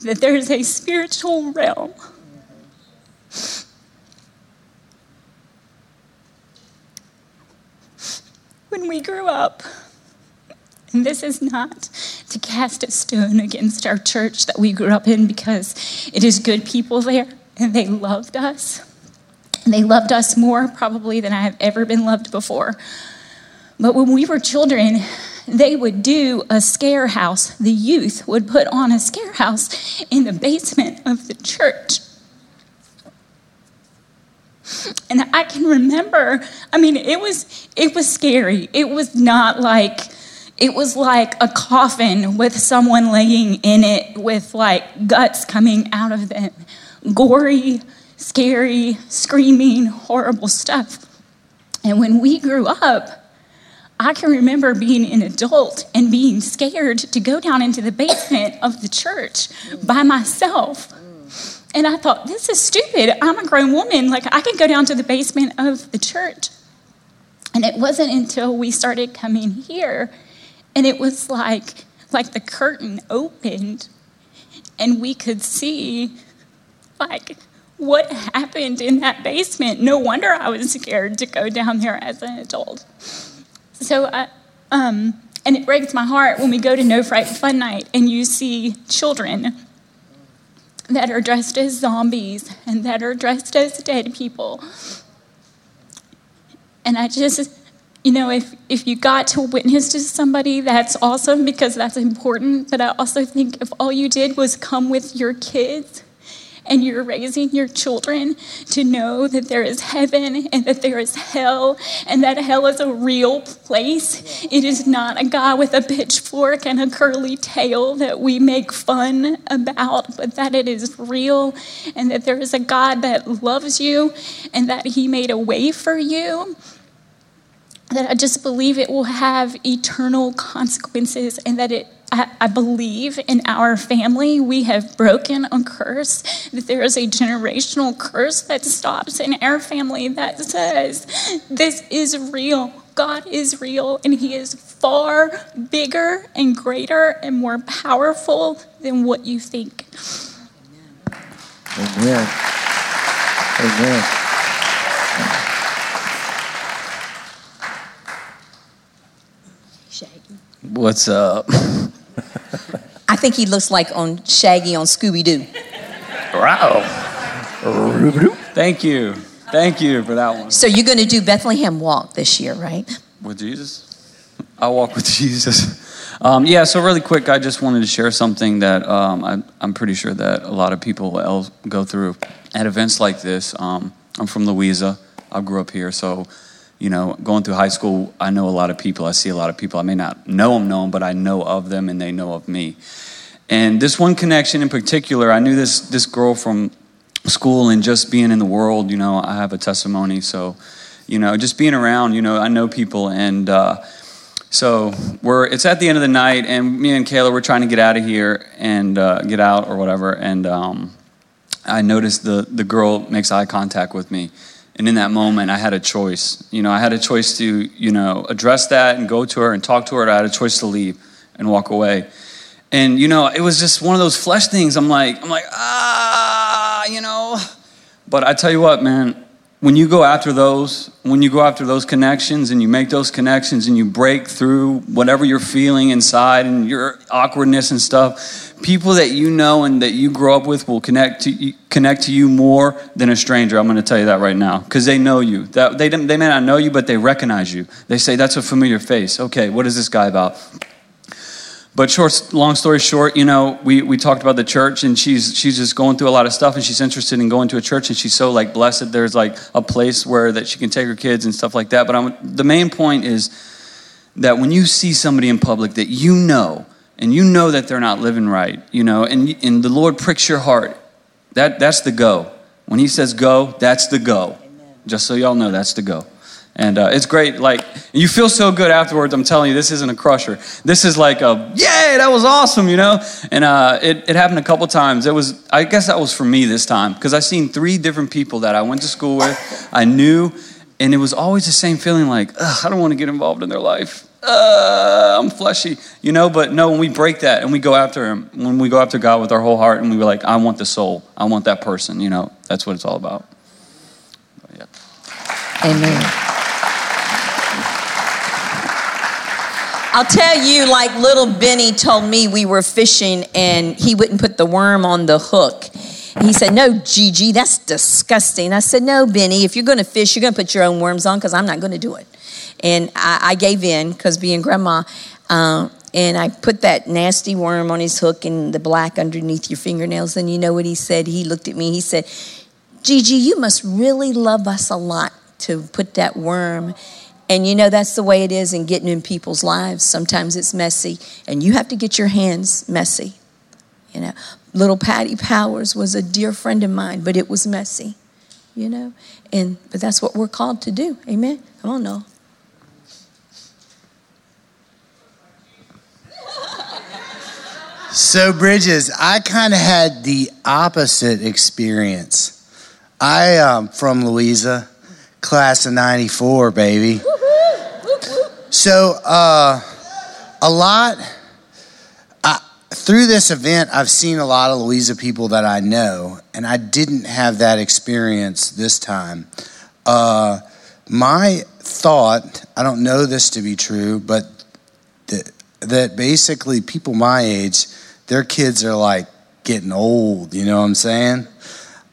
[SPEAKER 9] that there is a spiritual realm when we grew up, and this is not to cast a stone against our church that we grew up in because it is good people there and they loved us. And they loved us more probably than I have ever been loved before. But when we were children, they would do a scare house. The youth would put on a scare house in the basement of the church. And I can remember, I mean, it was it was scary. It was not like it was like a coffin with someone laying in it with like guts coming out of them. Gory, scary, screaming, horrible stuff. And when we grew up, I can remember being an adult and being scared to go down into the basement of the church by myself. And I thought, this is stupid. I'm a grown woman. Like, I can go down to the basement of the church. And it wasn't until we started coming here and it was like like the curtain opened and we could see like what happened in that basement. No wonder I was scared to go down there as an adult. So I, um, and it breaks my heart when we go to No Fright Fun Night and you see children that are dressed as zombies and that are dressed as dead people. And I just, you know, if, if you got to witness to somebody, that's awesome because that's important. But I also think if all you did was come with your kids and you're raising your children to know that there is heaven and that there is hell and that hell is a real place. It is not a guy with a pitchfork and a curly tail that we make fun about, but that it is real and that there is a God that loves you and that He made a way for you that I just believe it will have eternal consequences and that it I, believe in our family we have broken a curse, that there is a generational curse that stops in our family that says, This is real. God is real and He is far bigger and greater and more powerful than what you think.
[SPEAKER 1] Amen. Amen.
[SPEAKER 10] What's up?
[SPEAKER 11] I think he looks like on Shaggy on Scooby Doo.
[SPEAKER 10] Wow. Thank you. Thank you for that one.
[SPEAKER 11] So you're going to do Bethlehem Walk this year, right?
[SPEAKER 10] With Jesus? I walk with Jesus. Um, yeah, so really quick, I just wanted to share something that um, I, am pretty sure that a lot of people else go through at events like this. Um, I'm from Louisa. I grew up here, so you know, going through high school, I know a lot of people. I see a lot of people. I may not know them, know them, but I know of them and they know of me. And this one connection in particular, I knew this this girl from school and just being in the world. You know, I have a testimony, so you know, just being around. You know, I know people, and uh, so we're. It's at the end of the night, and me and Kayla we're trying to get out of here and uh, get out or whatever. And um, I noticed the the girl makes eye contact with me and in that moment, I had a choice. You know, I had a choice to, you know, address that and go to her and talk to her. I had a choice to leave and walk away. And, you know, it was just one of those flesh things. I'm like, I'm like, ah, you know. But I tell you what, man, when you go after those, when you go after those connections and you make those connections and you break through whatever you're feeling inside and your awkwardness and stuff, people that you know and that you grow up with will connect to you, connect to you more than a stranger. I'm going to tell you that right now because they know you. That they they may not know you, but they recognize you. They say that's a familiar face. Okay, what is this guy about? But short, long story short, you know, we, we talked about the church, and she's she's just going through a lot of stuff, and she's interested in going to a church, and she's so like blessed. There's like a place where that she can take her kids and stuff like that. But I'm, the main point is that when you see somebody in public that you know, and you know that they're not living right, you know, and and the Lord pricks your heart, that that's the go. When He says go, that's the go. Amen. Just so y'all know, that's the go. And uh, it's great. Like, you feel so good afterwards. I'm telling you, this isn't a crusher. This is like a, yay, that was awesome, you know? And uh, it, it happened a couple times. It was, I guess that was for me this time, because I've seen three different people that I went to school with, I knew, and it was always the same feeling like, I don't want to get involved in their life. Uh, I'm fleshy, you know? But no, when we break that and we go after Him, when we go after God with our whole heart and we were like, I want the soul, I want that person, you know? That's what it's all about.
[SPEAKER 11] Yeah. Amen. I'll tell you, like little Benny told me we were fishing and he wouldn't put the worm on the hook. He said, No, Gigi, that's disgusting. I said, No, Benny, if you're going to fish, you're going to put your own worms on because I'm not going to do it. And I, I gave in because being grandma, uh, and I put that nasty worm on his hook and the black underneath your fingernails. And you know what he said? He looked at me, he said, Gigi, you must really love us a lot to put that worm. And you know, that's the way it is in getting in people's lives. Sometimes it's messy, and you have to get your hands messy. You know, little Patty Powers was a dear friend of mine, but it was messy, you know. And but that's what we're called to do. Amen. Come on, no.
[SPEAKER 12] So, Bridges, I kind of had the opposite experience. I um, from Louisa, class of '94, baby. So, uh, a lot through this event, I've seen a lot of Louisa people that I know, and I didn't have that experience this time. Uh, my thought, I don't know this to be true, but that, that basically people my age, their kids are like getting old, you know what I'm saying?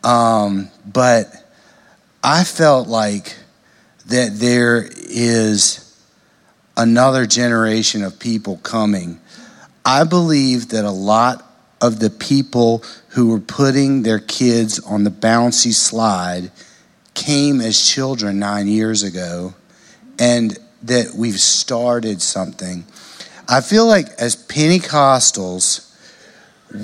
[SPEAKER 12] Um, but I felt like that there is another generation of people coming. I believe that a lot of the people who were putting their kids on the bouncy slide came as children nine years ago, and that we've started something. I feel like as Pentecostals,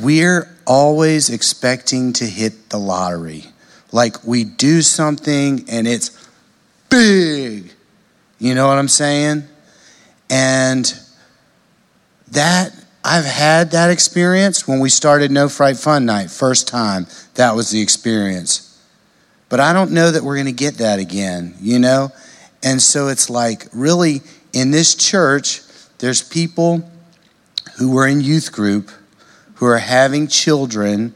[SPEAKER 12] we're always expecting to hit the lottery. Like we do something and it's big. You know what I'm saying? And that, I've had that experience when we started No Fright Fun Night, first time. That was the experience. But I don't know that we're going to get that again, you know? And so it's like, really, in this church, there's people who were in youth group who are having children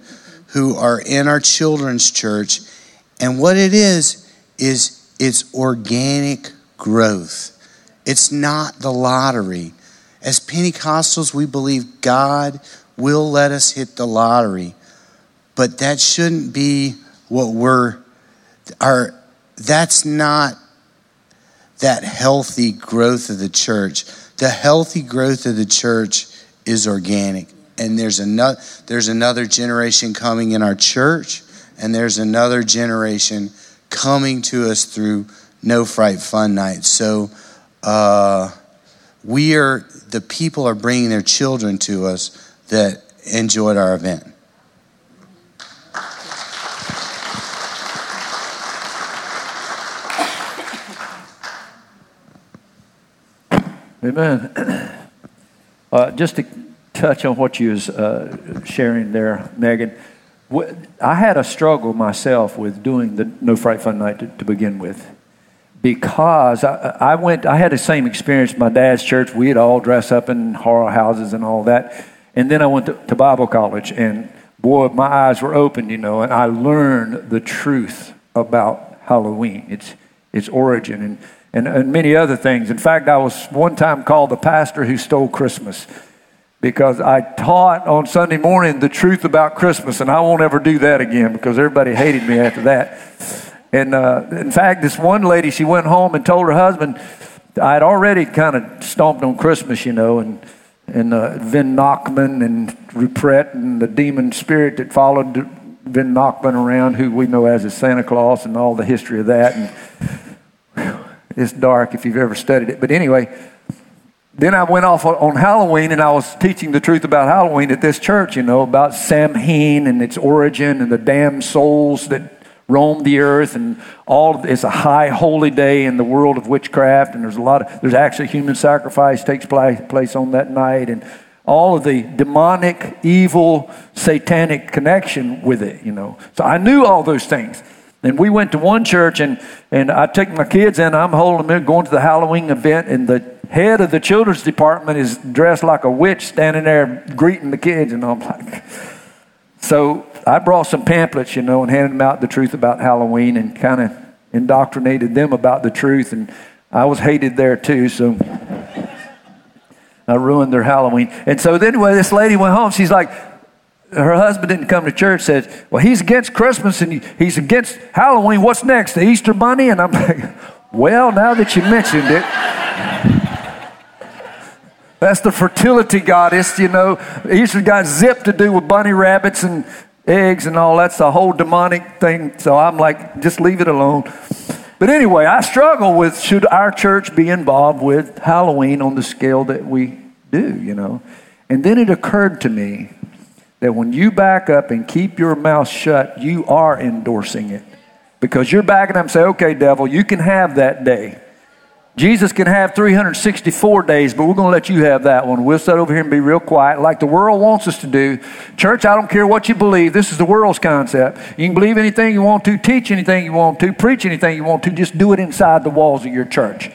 [SPEAKER 12] who are in our children's church. And what it is, is it's organic growth. It's not the lottery. As Pentecostals, we believe God will let us hit the lottery. But that shouldn't be what we're, our, that's not that healthy growth of the church. The healthy growth of the church is organic. And there's another, there's another generation coming in our church, and there's another generation coming to us through No Fright Fun Night. So uh, we are, the people are bringing their children to us that enjoyed our event.
[SPEAKER 1] Amen. Uh, just to touch on what you was uh, sharing there, Megan, I had a struggle myself with doing the No Fright Fun Night to, to begin with because I, I, went, I had the same experience my dad's church. We'd all dress up in horror houses and all that. And then I went to, to Bible college, and boy, my eyes were opened, you know, and I learned the truth about Halloween, its, its origin. And and, and many other things. In fact, I was one time called the pastor who stole Christmas because I taught on Sunday morning the truth about Christmas, and I won't ever do that again because everybody hated me after that. And uh, in fact, this one lady, she went home and told her husband, I had already kind of stomped on Christmas, you know, and and uh, Vin Nachman and Rupert and the demon spirit that followed Vin Nachman around, who we know as Santa Claus, and all the history of that. And it's dark if you've ever studied it. But anyway, then I went off on Halloween and I was teaching the truth about Halloween at this church, you know, about Samhain and its origin and the damned souls that roam the earth and all it's a high holy day in the world of witchcraft and there's a lot of there's actually human sacrifice takes place on that night and all of the demonic evil satanic connection with it you know so i knew all those things and we went to one church, and, and I took my kids and I'm holding them in, going to the Halloween event, and the head of the children's department is dressed like a witch, standing there greeting the kids. And I'm like, so I brought some pamphlets, you know, and handed them out the truth about Halloween, and kind of indoctrinated them about the truth. And I was hated there too, so I ruined their Halloween. And so then, when this lady went home, she's like, her husband didn't come to church said, Well, he's against Christmas and he's against Halloween. What's next? The Easter Bunny? And I'm like, Well, now that you mentioned it, that's the fertility goddess, you know. Easter got zip to do with bunny rabbits and eggs and all. That's a whole demonic thing. So I'm like, just leave it alone. But anyway, I struggle with should our church be involved with Halloween on the scale that we do, you know. And then it occurred to me that when you back up and keep your mouth shut, you are endorsing it. Because you're backing up and say, okay, devil, you can have that day. Jesus can have 364 days, but we're going to let you have that one. We'll sit over here and be real quiet like the world wants us to do. Church, I don't care what you believe. This is the world's concept. You can believe anything you want to, teach anything you want to, preach anything you want to. Just do it inside the walls of your church.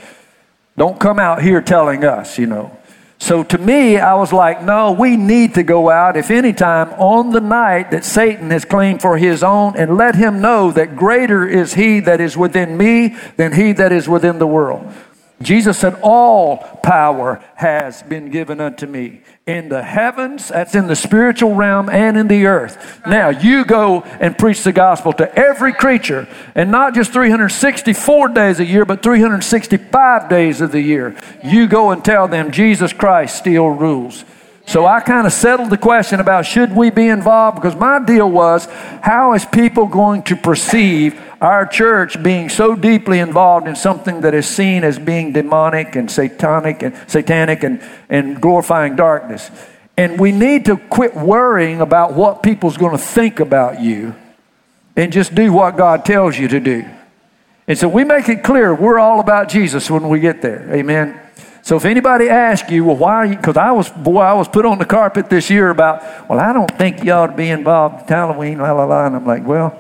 [SPEAKER 1] Don't come out here telling us, you know. So to me, I was like, no, we need to go out, if any time, on the night that Satan has claimed for his own, and let him know that greater is he that is within me than he that is within the world. Jesus said, All power has been given unto me in the heavens, that's in the spiritual realm, and in the earth. Now, you go and preach the gospel to every creature, and not just 364 days a year, but 365 days of the year. You go and tell them Jesus Christ still rules. So I kind of settled the question about should we be involved because my deal was how is people going to perceive our church being so deeply involved in something that is seen as being demonic and satanic and satanic and, and glorifying darkness. And we need to quit worrying about what people's going to think about you and just do what God tells you to do. And so we make it clear we're all about Jesus when we get there. Amen. So if anybody asks you, well, why are you, because I was, boy, I was put on the carpet this year about, well, I don't think you ought to be involved in Halloween, la, la, la. And I'm like, well,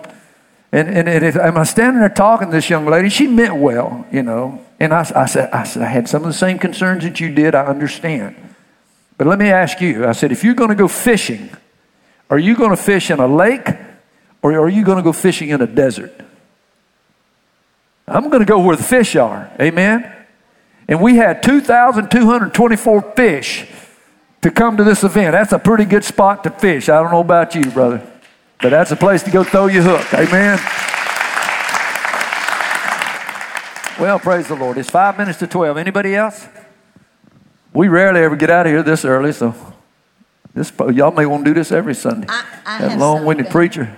[SPEAKER 1] and, and, and if, I'm standing there talking to this young lady. She meant well, you know. And I, I, said, I said, I had some of the same concerns that you did. I understand. But let me ask you I said, if you're going to go fishing, are you going to fish in a lake or are you going to go fishing in a desert? I'm going to go where the fish are. Amen? And we had 2,224 fish to come to this event. That's a pretty good spot to fish. I don't know about you, brother. But that's a place to go throw your hook. Amen. Well, praise the Lord. It's five minutes to 12. Anybody else? We rarely ever get out of here this early, so this y'all may want to do this every Sunday.
[SPEAKER 11] I, I
[SPEAKER 1] that
[SPEAKER 11] have
[SPEAKER 1] long-winded preacher.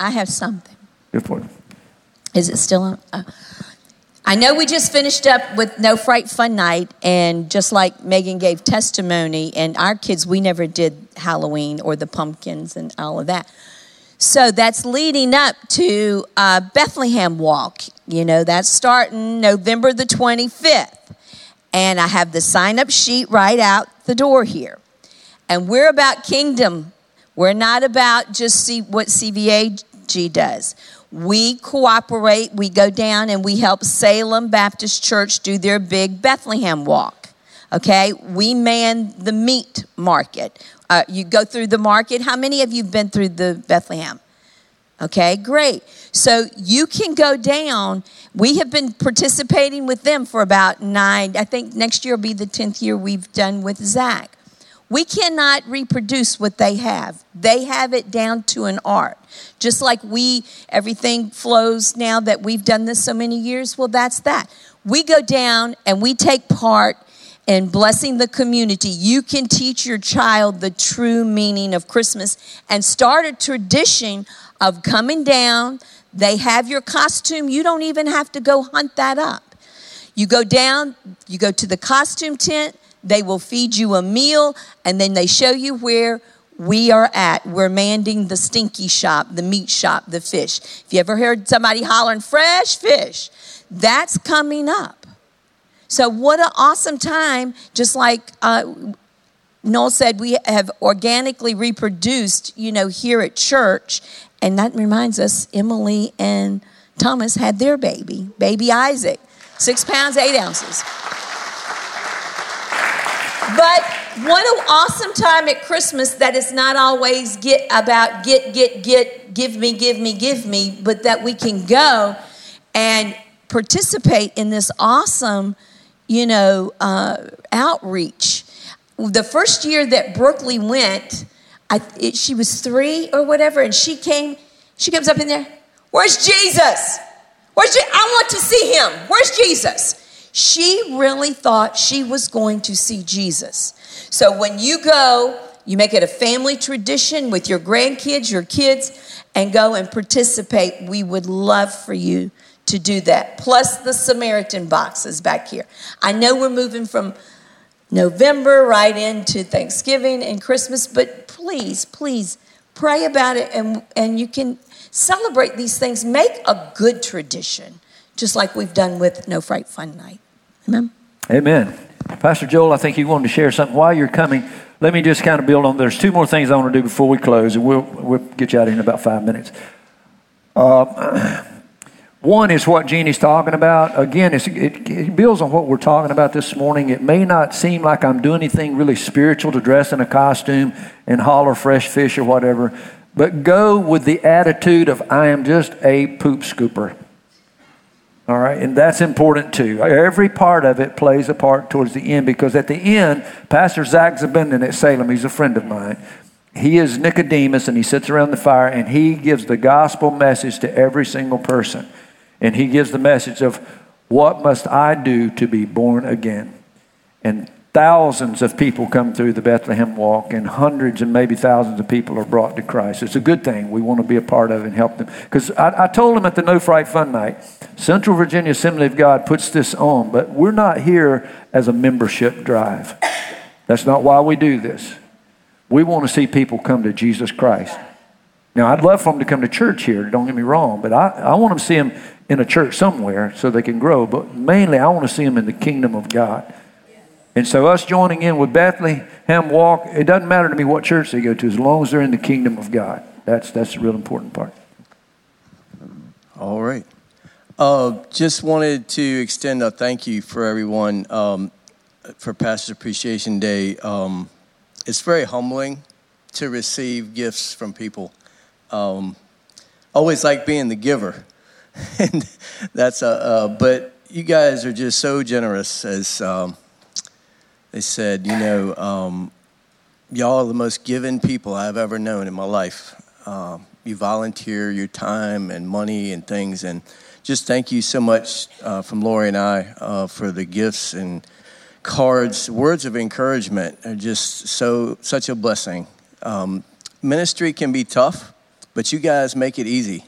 [SPEAKER 11] I have something.
[SPEAKER 1] Good for it.
[SPEAKER 11] Is it still on? Uh, I know we just finished up with No Fright Fun Night, and just like Megan gave testimony, and our kids, we never did Halloween or the pumpkins and all of that. So that's leading up to uh, Bethlehem Walk. You know, that's starting November the 25th. And I have the sign up sheet right out the door here. And we're about kingdom. We're not about just see what CVAG does. We cooperate, we go down and we help Salem Baptist Church do their big Bethlehem walk. Okay, we man the meat market. Uh, you go through the market. How many of you have been through the Bethlehem? Okay, great. So you can go down. We have been participating with them for about nine, I think next year will be the 10th year we've done with Zach. We cannot reproduce what they have. They have it down to an art. Just like we, everything flows now that we've done this so many years, well, that's that. We go down and we take part in blessing the community. You can teach your child the true meaning of Christmas and start a tradition of coming down. They have your costume. You don't even have to go hunt that up. You go down, you go to the costume tent, they will feed you a meal, and then they show you where we are at. We're manding the stinky shop, the meat shop, the fish. If you ever heard somebody hollering, fresh fish, that's coming up. So, what an awesome time, just like uh, Noel said, we have organically reproduced, you know, here at church. And that reminds us, Emily and Thomas had their baby, baby Isaac, six pounds, eight ounces. But what an awesome time at Christmas that is not always get about get, get, get, give me, give me, give me, but that we can go and participate in this awesome, you know, uh, outreach. The first year that Brooklyn went, I, it, she was three or whatever, and she came, she comes up in there, Where's Jesus? Where's Je- I want to see him. Where's Jesus? She really thought she was going to see Jesus. So when you go, you make it a family tradition with your grandkids, your kids, and go and participate. We would love for you to do that. Plus the Samaritan boxes back here. I know we're moving from November right into Thanksgiving and Christmas, but please, please pray about it and, and you can celebrate these things. Make a good tradition, just like we've done with No Fright Fun Night. Amen.
[SPEAKER 1] Amen. Pastor Joel, I think you wanted to share something while you're coming. Let me just kind of build on. There's two more things I want to do before we close, and we'll we'll get you out in about five minutes. Uh, one is what Jeannie's talking about. Again, it, it builds on what we're talking about this morning. It may not seem like I'm doing anything really spiritual to dress in a costume and holler fresh fish or whatever, but go with the attitude of I am just a poop scooper. All right, and that's important too. Every part of it plays a part towards the end because at the end, Pastor Zach Zabinden at Salem, he's a friend of mine. He is Nicodemus and he sits around the fire and he gives the gospel message to every single person. And he gives the message of what must I do to be born again? And thousands of people come through the Bethlehem walk, and hundreds and maybe thousands of people are brought to Christ. It's a good thing. We want to be a part of and help them. Because I, I, told them at the No Fright Fun Night, Central Virginia Assembly of God puts this on, but we're not here as a membership drive. That's not why we do this. We want to see people come to Jesus Christ. Now, I'd love for them to come to church here, don't get me wrong, but I, I want them to see them in a church somewhere so they can grow. But mainly, I want to see them in the kingdom of God. And so, us joining in with Bethlehem Walk, it doesn't matter to me what church they go to as long as they're in the kingdom of God. That's, that's the real important part.
[SPEAKER 13] All right. Uh, just wanted to extend a thank you for everyone um, for Pastor Appreciation Day. Um, it's very humbling to receive gifts from people. Um, always like being the giver, and that's a. Uh, but you guys are just so generous as um, they said, you know, um, y'all are the most given people I've ever known in my life. Uh, you volunteer your time and money and things, and just thank you so much uh, from Lori and I uh, for the gifts and cards. Words of encouragement are just so such a blessing. Um, ministry can be tough, but you guys make it easy.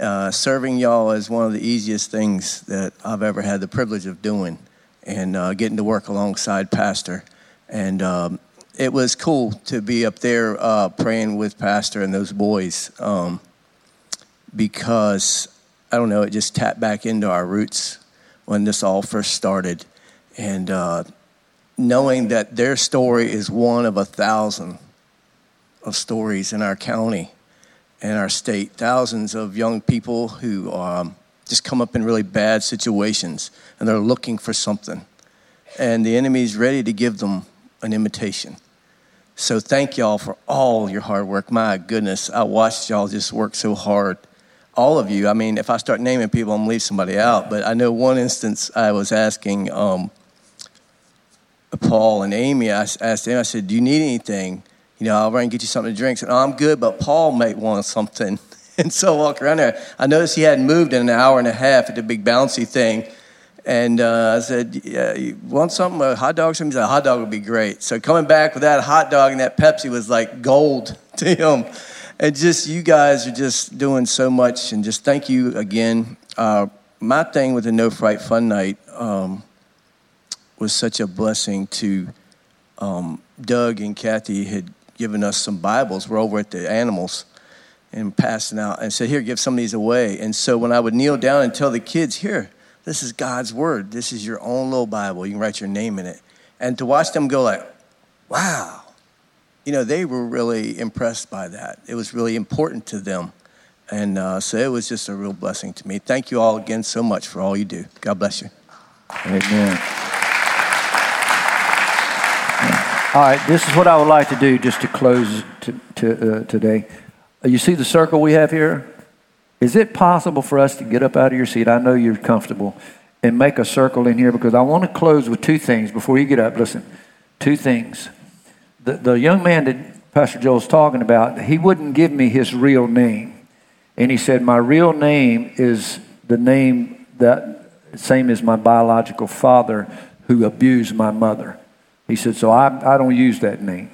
[SPEAKER 13] Uh, serving y'all is one of the easiest things that I've ever had the privilege of doing and uh, getting to work alongside Pastor. And um, it was cool to be up there uh, praying with Pastor and those boys um, because, I don't know, it just tapped back into our roots when this all first started. And uh, knowing that their story is one of a thousand of stories in our county and our state, thousands of young people who um, just come up in really bad situations and they're looking for something. And the enemy is ready to give them an imitation. So thank y'all for all your hard work. My goodness, I watched y'all just work so hard. All of you. I mean, if I start naming people, I'm gonna leave somebody out. But I know one instance I was asking um, Paul and Amy. I asked them. I said, "Do you need anything? You know, I'll run and get you something to drink." Said, "Oh, I'm good, but Paul might want something." And so I walk around there. I noticed he hadn't moved in an hour and a half at the big bouncy thing. And uh, I said, yeah, you want something? A hot dog? Something? He said, a hot dog would be great. So coming back with that hot dog and that Pepsi was like gold to him. And just you guys are just doing so much. And just thank you again. Uh, my thing with the No Fright Fun Night um, was such a blessing to um, Doug and Kathy had given us some Bibles. We're over at the animals and passing out and said, Here, give some of these away. And so when I would kneel down and tell the kids, Here, this is God's word. This is your own little Bible. You can write your name in it. And to watch them go like, wow. You know, they were really impressed by that. It was really important to them. And uh, so it was just a real blessing to me. Thank you all again so much for all you do. God bless you.
[SPEAKER 1] Amen. All right, this is what I would like to do just to close to, to, uh, today. Uh, you see the circle we have here? Is it possible for us to get up out of your seat? I know you're comfortable and make a circle in here because I want to close with two things before you get up. Listen, two things. The, the young man that Pastor Joel's talking about, he wouldn't give me his real name. And he said, My real name is the name that same as my biological father who abused my mother. He said, So I, I don't use that name.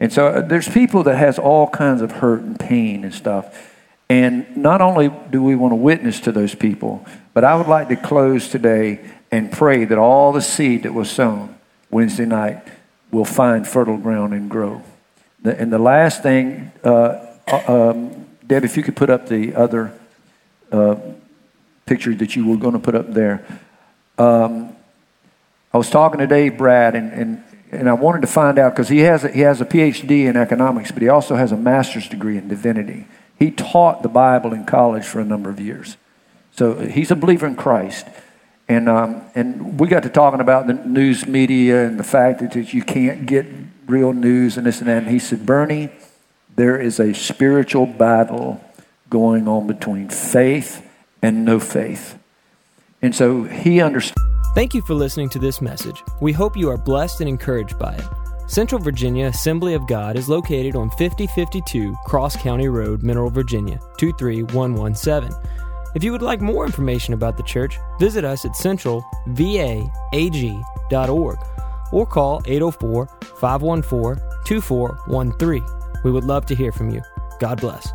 [SPEAKER 1] And so uh, there's people that has all kinds of hurt and pain and stuff. And not only do we want to witness to those people, but I would like to close today and pray that all the seed that was sown Wednesday night will find fertile ground and grow. And the last thing, uh, uh um, Deb, if you could put up the other uh, picture that you were going to put up there. Um, I was talking to Dave Brat, and, and, and I wanted to find out because he, has a, he has a PhD in economics, but he also has a master's degree in divinity. He taught the Bible in college for a number of years. So he's a believer in Christ. And, um, and we got to talking about the news media and the fact that you can't get real news and this and that. And he said, Bernie, there is a spiritual battle going on between faith and no faith. And so he understood.
[SPEAKER 14] Thank you for listening to this message. We hope you are blessed and encouraged by it. Central Virginia Assembly of God is located on 5052 Cross County Road, Mineral, Virginia 23117. If you would like more information about the church, visit us at centralvaag.org or call 804 514 2413. We would love to hear from you. God bless.